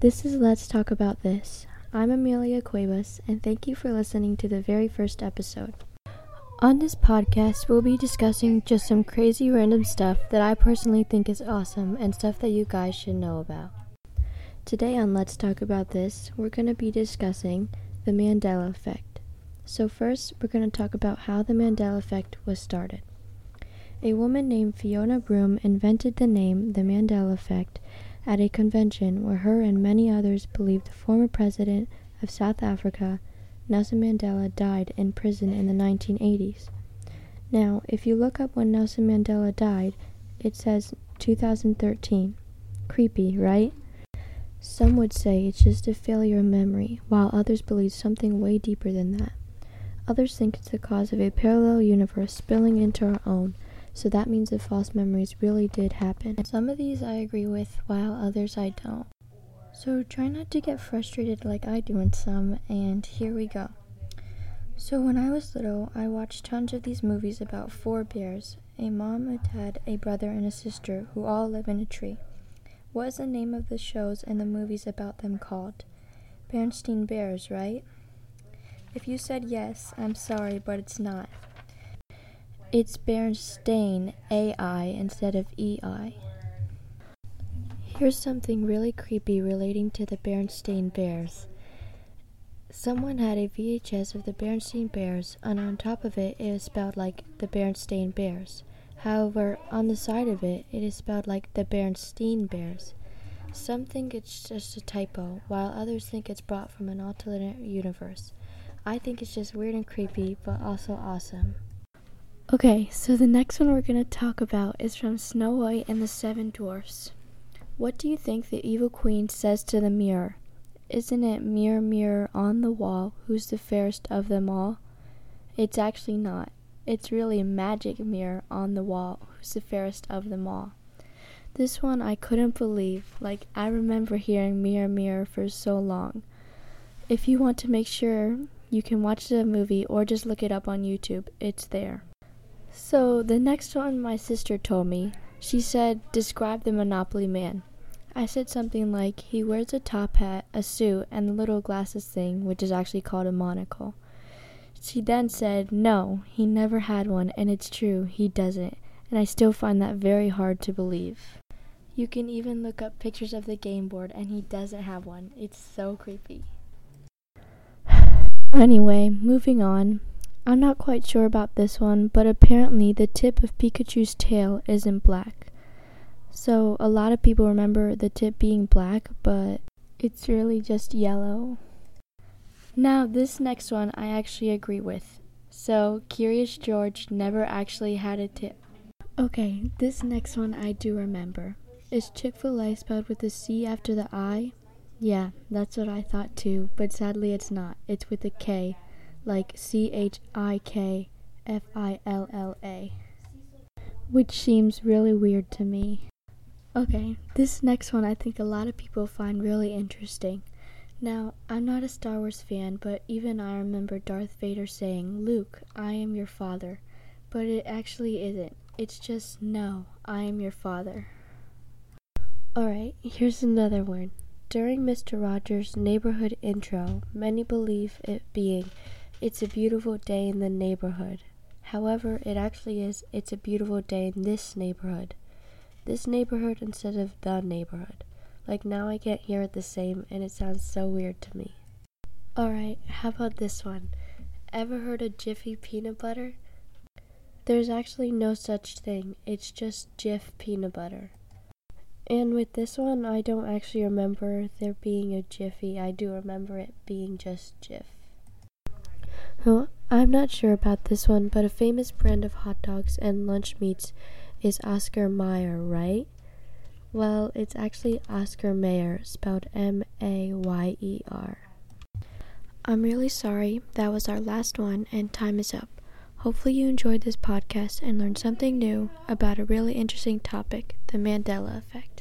this is Let's Talk About This. I'm Amelia Cuevas, and thank you for listening to the very first episode. On this podcast, we'll be discussing just some crazy random stuff that I personally think is awesome and stuff that you guys should know about. Today on Let's Talk About This, we're going to be discussing the Mandela Effect. So, first, we're going to talk about how the Mandela Effect was started. A woman named Fiona Broome invented the name the Mandela Effect at a convention where her and many others believed the former president of South Africa, Nelson Mandela, died in prison in the 1980s. Now, if you look up when Nelson Mandela died, it says 2013. Creepy, right? Some would say it's just a failure of memory, while others believe something way deeper than that. Others think it's the cause of a parallel universe spilling into our own, so that means the false memories really did happen. Some of these I agree with, while others I don't. So try not to get frustrated like I do in some, and here we go. So when I was little, I watched tons of these movies about four bears a mom, a dad, a brother, and a sister who all live in a tree. What is the name of the shows and the movies about them called? Bernstein Bears, right? If you said yes, I'm sorry, but it's not. It's Berenstain AI instead of EI. Here's something really creepy relating to the Berenstain Bears. Someone had a VHS of the Berenstain Bears, and on top of it, it is spelled like the Berenstain Bears. However, on the side of it, it is spelled like the Berenstein Bears. Some think it's just a typo, while others think it's brought from an alternate universe. I think it's just weird and creepy, but also awesome. Okay, so the next one we're going to talk about is from Snow White and the Seven Dwarfs. What do you think the evil queen says to the mirror? Isn't it mirror, mirror on the wall, who's the fairest of them all? It's actually not. It's really a magic mirror on the wall, who's the fairest of them all. This one I couldn't believe, like I remember hearing mirror, mirror for so long. If you want to make sure, you can watch the movie or just look it up on YouTube. It's there. So the next one my sister told me, she said, describe the Monopoly man. I said something like, he wears a top hat, a suit, and the little glasses thing, which is actually called a monocle. She then said, no, he never had one, and it's true, he doesn't, and I still find that very hard to believe. You can even look up pictures of the game board, and he doesn't have one. It's so creepy. Anyway, moving on. I'm not quite sure about this one, but apparently the tip of Pikachu's tail isn't black. So a lot of people remember the tip being black, but it's really just yellow. Now, this next one I actually agree with. So, Curious George never actually had a tip. Okay, this next one I do remember. Is Chick fil A spelled with a C after the I? Yeah, that's what I thought too, but sadly it's not. It's with a K like C H I K F I L L A, which seems really weird to me. Okay, this next one I think a lot of people find really interesting. Now, I'm not a Star Wars fan, but even I remember Darth Vader saying, Luke, I am your father. But it actually isn't. It's just, no, I am your father. Alright, here's another one. During Mr. Rogers' neighborhood intro, many believe it being it's a beautiful day in the neighborhood. However, it actually is, it's a beautiful day in this neighborhood. This neighborhood instead of the neighborhood. Like now I can't hear it the same and it sounds so weird to me. Alright, how about this one? Ever heard of Jiffy peanut butter? There's actually no such thing, it's just Jif peanut butter. And with this one, I don't actually remember there being a Jiffy, I do remember it being just Jif. Well, I'm not sure about this one, but a famous brand of hot dogs and lunch meats is Oscar Meyer, right? Well, it's actually Oscar Mayer, spelled M A Y E R. I'm really sorry, that was our last one, and time is up. Hopefully, you enjoyed this podcast and learned something new about a really interesting topic the Mandela effect.